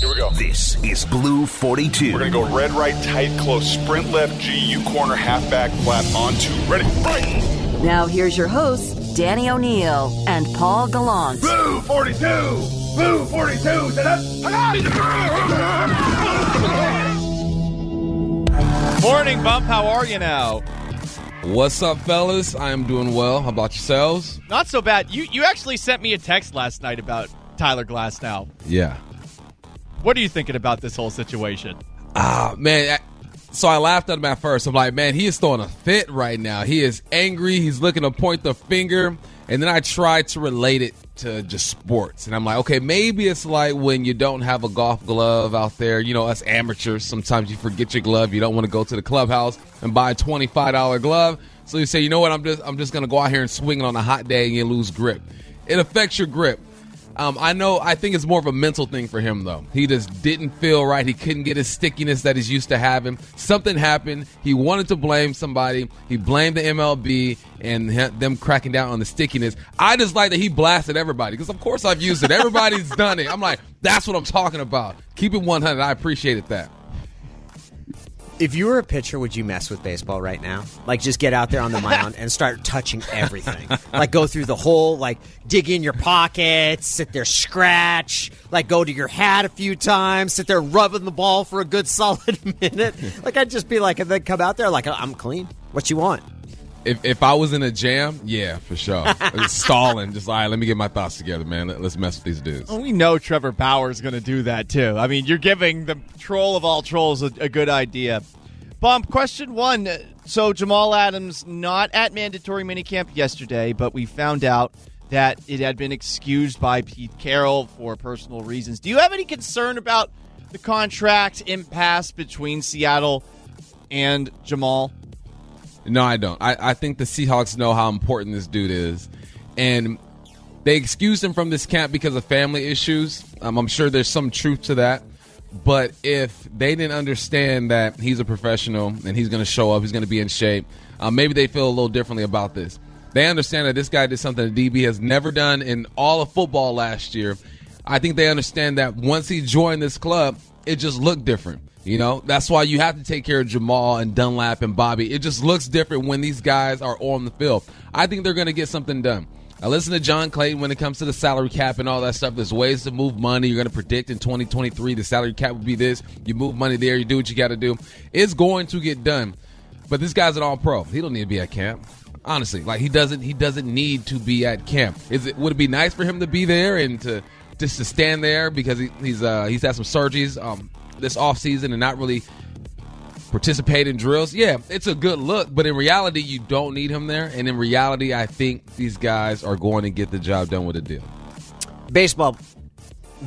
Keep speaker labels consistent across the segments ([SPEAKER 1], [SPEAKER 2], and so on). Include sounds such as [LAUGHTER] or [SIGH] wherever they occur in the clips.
[SPEAKER 1] Here we go.
[SPEAKER 2] This is Blue 42.
[SPEAKER 1] We're going to go red, right, tight, close, sprint left, G, U corner, halfback, flat, on two. Ready, right.
[SPEAKER 3] Now here's your hosts, Danny O'Neill and Paul Gallant.
[SPEAKER 1] Blue 42! Blue 42! Set up!
[SPEAKER 4] Morning, Bump. How are you now?
[SPEAKER 5] What's up, fellas? I am doing well. How about yourselves?
[SPEAKER 4] Not so bad. You you actually sent me a text last night about Tyler Glasnow.
[SPEAKER 5] Yeah.
[SPEAKER 4] What are you thinking about this whole situation?
[SPEAKER 5] Ah, man. I- So I laughed at him at first. I'm like, man, he is throwing a fit right now. He is angry. He's looking to point the finger. And then I tried to relate it to just sports. And I'm like, okay, maybe it's like when you don't have a golf glove out there. You know, us amateurs, sometimes you forget your glove. You don't want to go to the clubhouse and buy a $25 glove. So you say, you know what, I'm just I'm just gonna go out here and swing it on a hot day and you lose grip. It affects your grip. Um, I know. I think it's more of a mental thing for him, though. He just didn't feel right. He couldn't get his stickiness that he's used to having. Something happened. He wanted to blame somebody. He blamed the MLB and them cracking down on the stickiness. I just like that he blasted everybody because, of course, I've used it. Everybody's [LAUGHS] done it. I'm like, that's what I'm talking about. Keep it 100. I appreciated that.
[SPEAKER 6] If you were a pitcher, would you mess with baseball right now? Like, just get out there on the mound and start touching everything. like, go through the whole, like, dig in your pockets, sit there, scratch, like, go to your hat a few times, sit there rubbing the ball for a good [LAUGHS] solid minute. Like, I'd just be like, and then come out there, like, I'm clean. What you want?
[SPEAKER 5] If, if I was in a jam, yeah, for sure. [LAUGHS] Stalling. Just, all right, let me get my thoughts together, man. Let, let's mess with these dudes.
[SPEAKER 4] Well, we know Trevor Bauer's going to do that too. I mean, you're giving the troll of all trolls a, a good idea. Bump question one. So Jamal Adams not at mandatory minicamp yesterday, but we found out that it had been excused by Pete Carroll for personal reasons. Do you have any concern about the contract impasse between Seattle and Jamal?
[SPEAKER 5] No, I don't. I, I think the Seahawks know how important this dude is. And they excused him from this camp because of family issues. Um, I'm sure there's some truth to that. But if they didn't understand that he's a professional and he's going to show up, he's going to be in shape, uh, maybe they feel a little differently about this. They understand that this guy did something that DB has never done in all of football last year. I think they understand that once he joined this club, it just looked different. You know, that's why you have to take care of Jamal and Dunlap and Bobby. It just looks different when these guys are on the field. I think they're going to get something done. I listen to John Clayton when it comes to the salary cap and all that stuff. There's ways to move money. You're going to predict in 2023 the salary cap will be this. You move money there. You do what you got to do. It's going to get done. But this guy's an all pro. He don't need to be at camp. Honestly, like he doesn't. He doesn't need to be at camp. Is it? Would it be nice for him to be there and to just to stand there because he, he's uh, he's had some surgeries um, this off season and not really participate in drills. Yeah, it's a good look, but in reality, you don't need him there. And in reality, I think these guys are going to get the job done with a deal.
[SPEAKER 6] Baseball.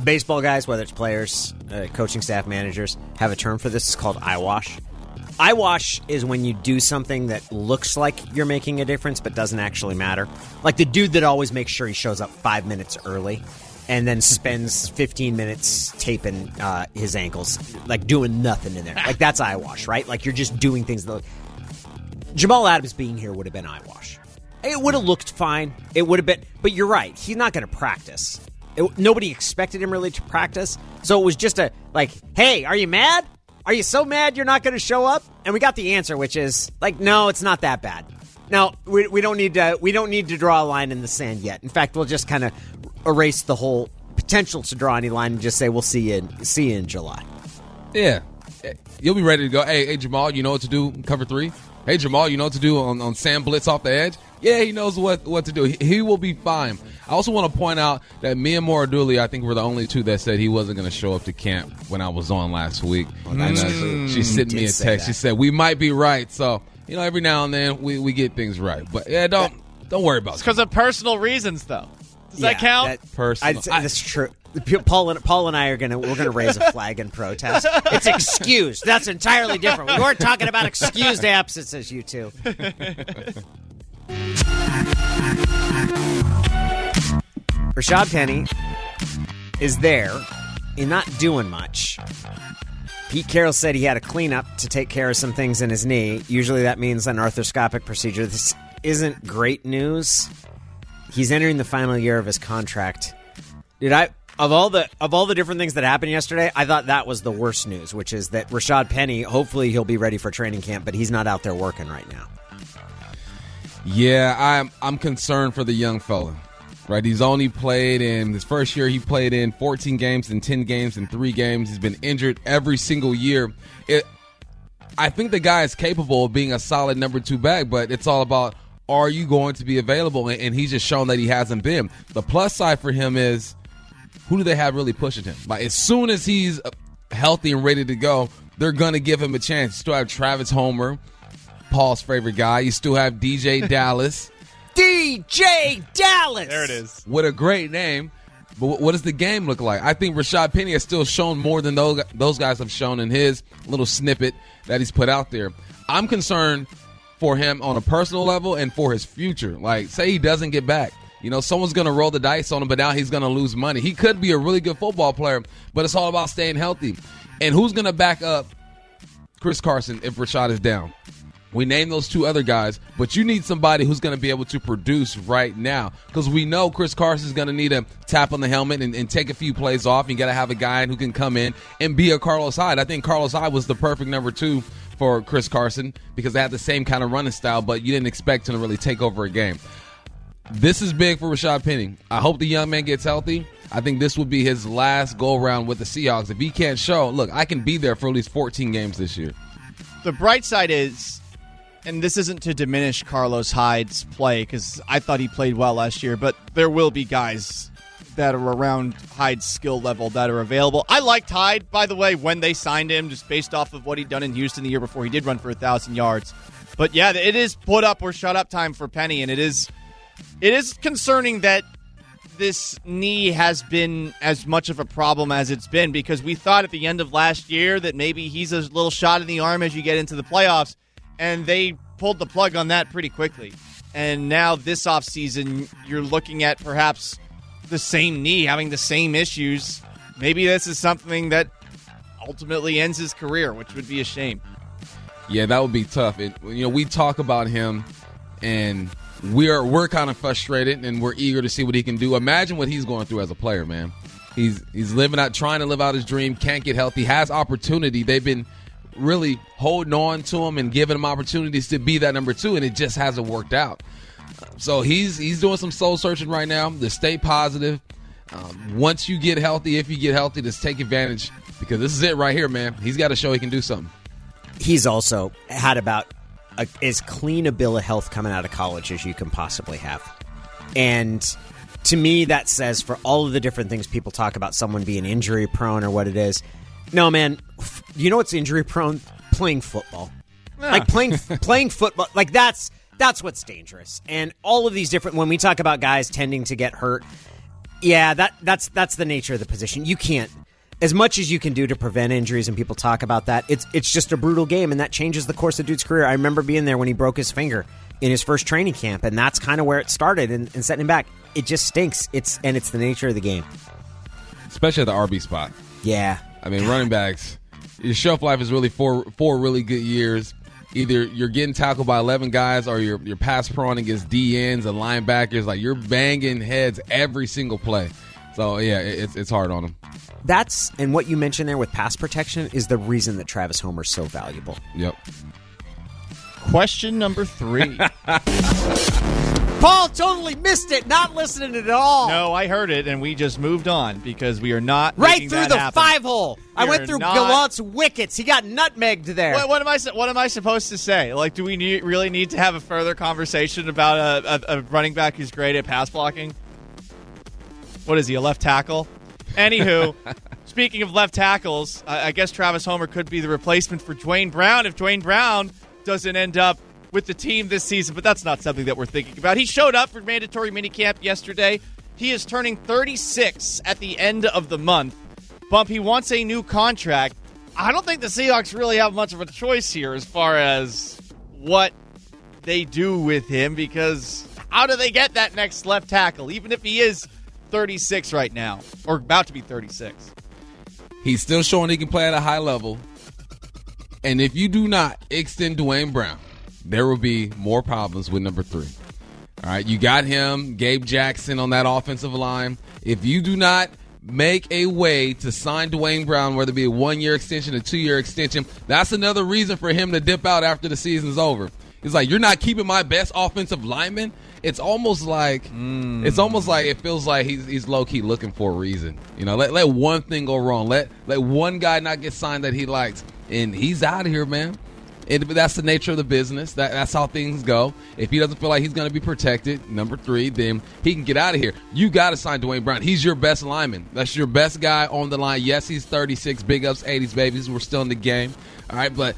[SPEAKER 6] Baseball guys, whether it's players, uh, coaching staff, managers, have a term for this. It's called eyewash. Eyewash is when you do something that looks like you're making a difference but doesn't actually matter. Like the dude that always makes sure he shows up five minutes early and then spends 15 minutes taping uh, his ankles, like doing nothing in there. Like that's eyewash, right? Like you're just doing things that. Jamal Adams being here would have been eyewash. It would have looked fine. It would have been, but you're right. He's not going to practice. It, nobody expected him really to practice, so it was just a like, "Hey, are you mad? Are you so mad you're not going to show up?" And we got the answer, which is like, "No, it's not that bad." Now we, we don't need to we don't need to draw a line in the sand yet. In fact, we'll just kind of erase the whole potential to draw any line and just say we'll see you in, see you in July.
[SPEAKER 5] Yeah, you'll be ready to go. Hey, hey, Jamal, you know what to do? Cover three. Hey, Jamal, you know what to do on, on Sam Blitz off the edge? Yeah, he knows what, what to do. He, he will be fine. I also want to point out that me and Dooley, I think, were the only two that said he wasn't going to show up to camp when I was on last week. Uh, she sent me a text. She said we might be right. So you know, every now and then we, we get things right. But yeah, don't don't worry about it.
[SPEAKER 4] Because of personal reasons, though. Does that
[SPEAKER 6] Yeah,
[SPEAKER 4] count?
[SPEAKER 5] Personal.
[SPEAKER 6] I'd that's true. Paul and Paul and I are gonna we're gonna raise a flag in protest. It's excused. That's entirely different. We weren't talking about excused absences, you two. Rashaad Penny is there and not doing much. Pete Carroll said he had a cleanup to take care of some things in his knee. Usually that means an arthroscopic procedure. This isn't great news. He's entering the final year of his contract. Did I Of all the of all the different things that happened yesterday, I thought that was the worst news, which is that Rashaad Penny, hopefully he'll be ready for training camp, but he's not out there working right now.
[SPEAKER 5] Yeah, I'm I'm concerned for the young fella. Right, he's only played in his first year. He played in 14 games and 10 games in three games. He's been injured every single year. It, I think the guy is capable of being a solid number two back, but it's all about are you going to be available? And, and he's just shown that he hasn't been. The plus side for him is who do they have really pushing him? Like as soon as he's healthy and ready to go, they're gonna give him a chance. You still have Travis Homer, Paul's favorite guy. You still have DeeJay Dallas.
[SPEAKER 6] DeeJay Dallas.
[SPEAKER 4] There it is.
[SPEAKER 5] What a great name. But what does the game look like? I think Rashaad Penny has still shown more than those those guys have shown in his little snippet that he's put out there. I'm concerned for him on a personal level and for his future. Like, say he doesn't get back. You know, someone's going to roll the dice on him, but now he's going to lose money. He could be a really good football player, but it's all about staying healthy. And who's going to back up Chris Carson if Rashaad is down? We name those two other guys, but you need somebody who's going to be able to produce right now because we know Chris Carson is going to need a tap on the helmet and, and take a few plays off. You got to have a guy who can come in and be a Carlos Hyde. I think Carlos Hyde was the perfect number two for Chris Carson because they had the same kind of running style, but you didn't expect him to really take over a game. This is big for Rashaad Penny. I hope the young man gets healthy. I think this will be his last go around with the Seahawks. If he can't show, look, I can be there for at least 14 games this year.
[SPEAKER 4] The bright side is, and this isn't to diminish Carlos Hyde's play because I thought he played well last year, but there will be guys that are around Hyde's skill level that are available. I liked Hyde, by the way, when they signed him, just based off of what he'd done in Houston the year before. He did run for a thousand yards, but yeah, it is put up or shut up time for Penny, and it is it is concerning that this knee has been as much of a problem as it's been because we thought at the end of last year that maybe he's a little shot in the arm as you get into the playoffs, and they pulled the plug on that pretty quickly. And now this offseason, you're looking at perhaps the same knee having the same issues. Maybe this is something that ultimately ends his career, which would be a shame.
[SPEAKER 5] Yeah, that would be tough. It, you know, we talk about him, and we're we're kind of frustrated, and we're eager to see what he can do. Imagine what he's going through as a player, man. He's he's living out, trying to live out his dream. Can't get healthy. Has opportunity. They've been really holding on to him and giving him opportunities to be that number two, and it just hasn't worked out. So he's he's doing some soul searching right now. To stay positive. Um, once you get healthy, if you get healthy, just take advantage because this is it right here, man. He's got to show he can do something.
[SPEAKER 6] He's also had about a, as clean a bill of health coming out of college as you can possibly have. And to me, that says for all of the different things people talk about someone being injury prone or what it is. No, man, you know what's injury prone? Playing football. Like playing [LAUGHS] playing football. Like that's that's what's dangerous. And all of these different when we talk about guys tending to get hurt, yeah, that that's that's the nature of the position. You can't as much as you can do to prevent injuries and people talk about that, it's it's just a brutal game and that changes the course of dude's career. I remember being there when he broke his finger in his first training camp, and that's kind of where it started and, and setting him back. It just stinks. It's and it's the nature of the game.
[SPEAKER 5] especially at the RB spot.
[SPEAKER 6] Yeah.
[SPEAKER 5] I mean, running backs, your shelf life is really four four really good years. Either you're getting tackled by eleven guys, or you're you're pass prone against D ends and linebackers. Like you're banging heads every single play. So yeah, it's it's hard on them.
[SPEAKER 6] That's and what you mentioned there with pass protection is the reason that Travis Homer's so valuable.
[SPEAKER 5] Yep.
[SPEAKER 4] Question number three. [LAUGHS]
[SPEAKER 6] Paul totally missed it, not listening at all.
[SPEAKER 4] no, I heard it, and we just moved on because we are not
[SPEAKER 6] right through the
[SPEAKER 4] happen.
[SPEAKER 6] five hole. I went through
[SPEAKER 4] not-
[SPEAKER 6] Gallant's wickets. He got nutmegged there.
[SPEAKER 4] What, what am I? What am I supposed to say? Like, do we need, really need to have a further conversation about a, a, a running back who's great at pass blocking? What is he? A left tackle? Anywho, [LAUGHS] speaking of left tackles, I, I guess Travis Homer could be the replacement for Duane Brown if Duane Brown doesn't end up with the team this season. But that's not something that we're thinking about. He showed up for mandatory minicamp yesterday. He is turning 36 at the end of the month. Bump, he wants a new contract. I don't think the Seahawks really have much of a choice here as far as what they do with him because how do they get that next left tackle, even if he is 36 right now or about to be 36?
[SPEAKER 5] He's still showing he can play at a high level. And if you do not extend Duane Brown, there will be more problems with number three. All right, you got him, Gabe Jackson on that offensive line. If you do not make a way to sign Duane Brown, whether it be a one year extension, a two year extension. That's another reason for him to dip out after the season's over. He's like, you're not keeping my best offensive lineman. It's almost like mm. it's almost like it feels like he's he's low key looking for a reason. You know, let let one thing go wrong. Let let one guy not get signed that he likes, and he's out of here, man. And that's the nature of the business. That, that's how things go. If he doesn't feel like he's going to be protected, number three, then he can get out of here. You got to sign Duane Brown. He's your best lineman. That's your best guy on the line. Yes, he's 36. Big ups, 80s babies. We're still in the game. All right, but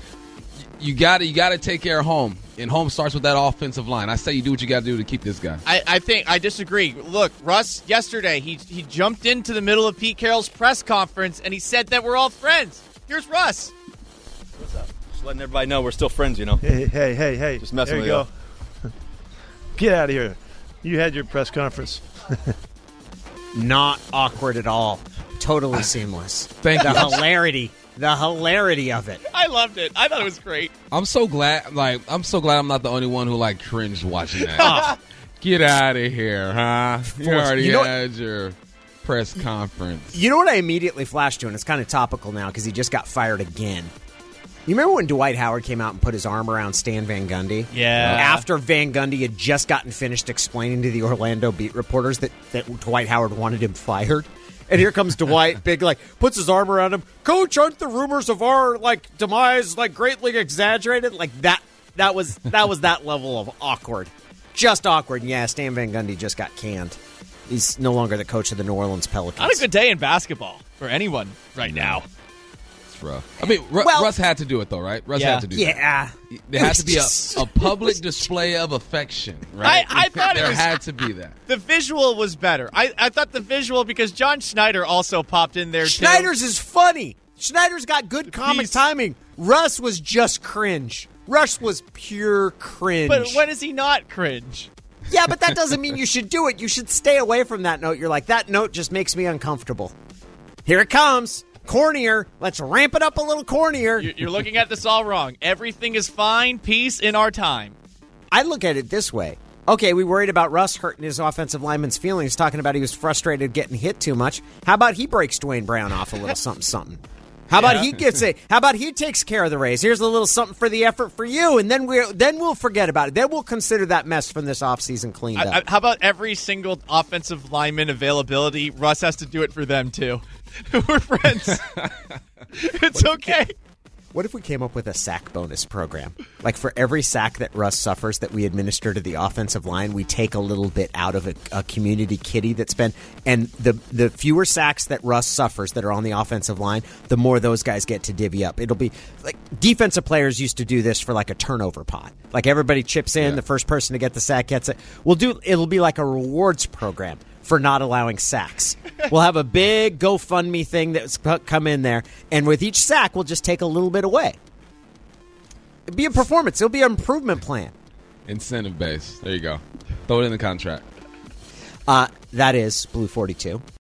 [SPEAKER 5] you got to you got to take care of home, and home starts with that offensive line. I say you do what you got to do to keep this guy.
[SPEAKER 4] I, I think I disagree. Look, Russ yesterday he he jumped into the middle of Pete Carroll's press conference and he said that we're all friends. Here's Russ.
[SPEAKER 7] Just letting everybody know we're still friends, you know.
[SPEAKER 8] Hey, hey, hey, hey.
[SPEAKER 7] Just messing
[SPEAKER 8] there
[SPEAKER 7] with
[SPEAKER 8] you go. [LAUGHS] Get out of here. You had your press conference. [LAUGHS]
[SPEAKER 6] Not awkward at all. Totally [LAUGHS] seamless.
[SPEAKER 5] Thank
[SPEAKER 6] the
[SPEAKER 5] you.
[SPEAKER 6] hilarity. The hilarity of it.
[SPEAKER 4] I loved it. I thought it was great.
[SPEAKER 5] I'm so glad. Like I'm so glad I'm not the only one who like cringed watching that. Ah. Get out of here, huh? You already
[SPEAKER 6] You know-
[SPEAKER 5] had your press conference.
[SPEAKER 6] You know what I immediately flashed to, and it's kind of topical now because he just got fired again. You remember when Dwight Howard came out and put his arm around Stan Van Gundy?
[SPEAKER 4] Yeah.
[SPEAKER 6] After Van Gundy had just gotten finished explaining to the Orlando beat reporters that, that Dwight Howard wanted him fired. And here comes Dwight, [LAUGHS] big like puts his arm around him. Coach, aren't the rumors of our like demise like greatly exaggerated? Like that. That was that was that level of awkward, just awkward. And yeah, Stan Van Gundy just got canned. He's no longer the coach of the New Orleans Pelicans.
[SPEAKER 4] Not a good day in basketball for anyone right now.
[SPEAKER 5] It's rough. I mean, Ru-
[SPEAKER 6] Well-
[SPEAKER 5] Russ had to do it though, right? Russ
[SPEAKER 4] Yeah.
[SPEAKER 5] had to do that.
[SPEAKER 6] Yeah,
[SPEAKER 5] There has to be a, [LAUGHS] a public display of affection, right?
[SPEAKER 4] I- I [LAUGHS] thought it
[SPEAKER 5] there
[SPEAKER 4] was-
[SPEAKER 5] had to be that. [LAUGHS]
[SPEAKER 4] The visual was better. I, I thought the visual because John Schneider also popped in there too.
[SPEAKER 6] Schneider's is funny. Schneider's got good comic
[SPEAKER 4] He's-
[SPEAKER 6] timing. Russ was just cringe. Russ was pure cringe.
[SPEAKER 4] But when is he not cringe?
[SPEAKER 6] yeah, but that doesn't mean you should do it. You should stay away from that note. You're like, that note just makes me uncomfortable. Here it comes. Cornier. Let's ramp it up a little cornier.
[SPEAKER 4] You're, looking at this all wrong. Everything is fine. Peace in our time.
[SPEAKER 6] I look at it this way. Okay, we worried about Russ hurting his offensive lineman's feelings, talking about he was frustrated getting hit too much. How about he breaks Duane Brown off a little [LAUGHS] something something? How about he gets it? How about he takes care of the Rays? Here's a little something for the effort for you, and then we then we'll forget about it. Then we'll consider that mess from this offseason cleaned
[SPEAKER 4] I,
[SPEAKER 6] up.
[SPEAKER 4] I, how about every single offensive lineman availability? Russ has to do it for them too. [LAUGHS] We're friends. [LAUGHS] it's okay.
[SPEAKER 6] What if we came up with a sack bonus program? Like for every sack that Russ suffers that we administer to the offensive line, we take a little bit out of a, a community kitty that's been, and the the fewer sacks that Russ suffers that are on the offensive line, the more those guys get to divvy up. It'll be like defensive players used to do this for like a turnover pot. Like everybody chips in, the first person to get the sack gets it. We'll do. It'll be like a rewards program for not allowing sacks. we'll have a big GoFundMe thing that's come in there, and with each sack, we'll just take a little bit away. It'll be a performance. It'll be an improvement plan.
[SPEAKER 5] Incentive base. There you go. Throw it in the contract.
[SPEAKER 6] Uh, that is Blue 42.